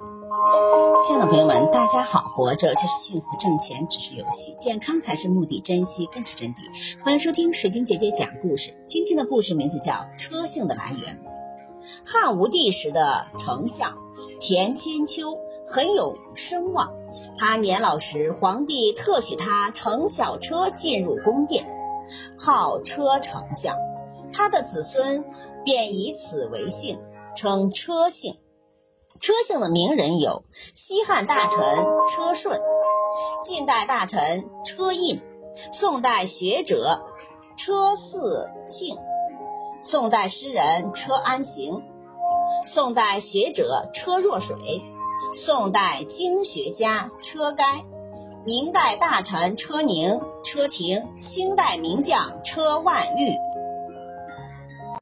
亲爱的朋友们，大家好！活着就是幸福，挣钱只是游戏，健康才是目的，珍惜更是真谛。欢迎收听水晶姐姐讲故事。今天的故事名字叫《车姓的来源》。汉武帝时的丞相田千秋很有声望，他年老时，皇帝特许他乘小车进入宫殿，号车丞相。他的子孙便以此为姓，称车姓。车姓的名人有西汉大臣车顺、晋代大臣车胤、宋代学者车嗣庆、宋代诗人车安行、宋代学者车若水、宋代经学家车该、明代大臣车宁、车亭、清代名将车万玉。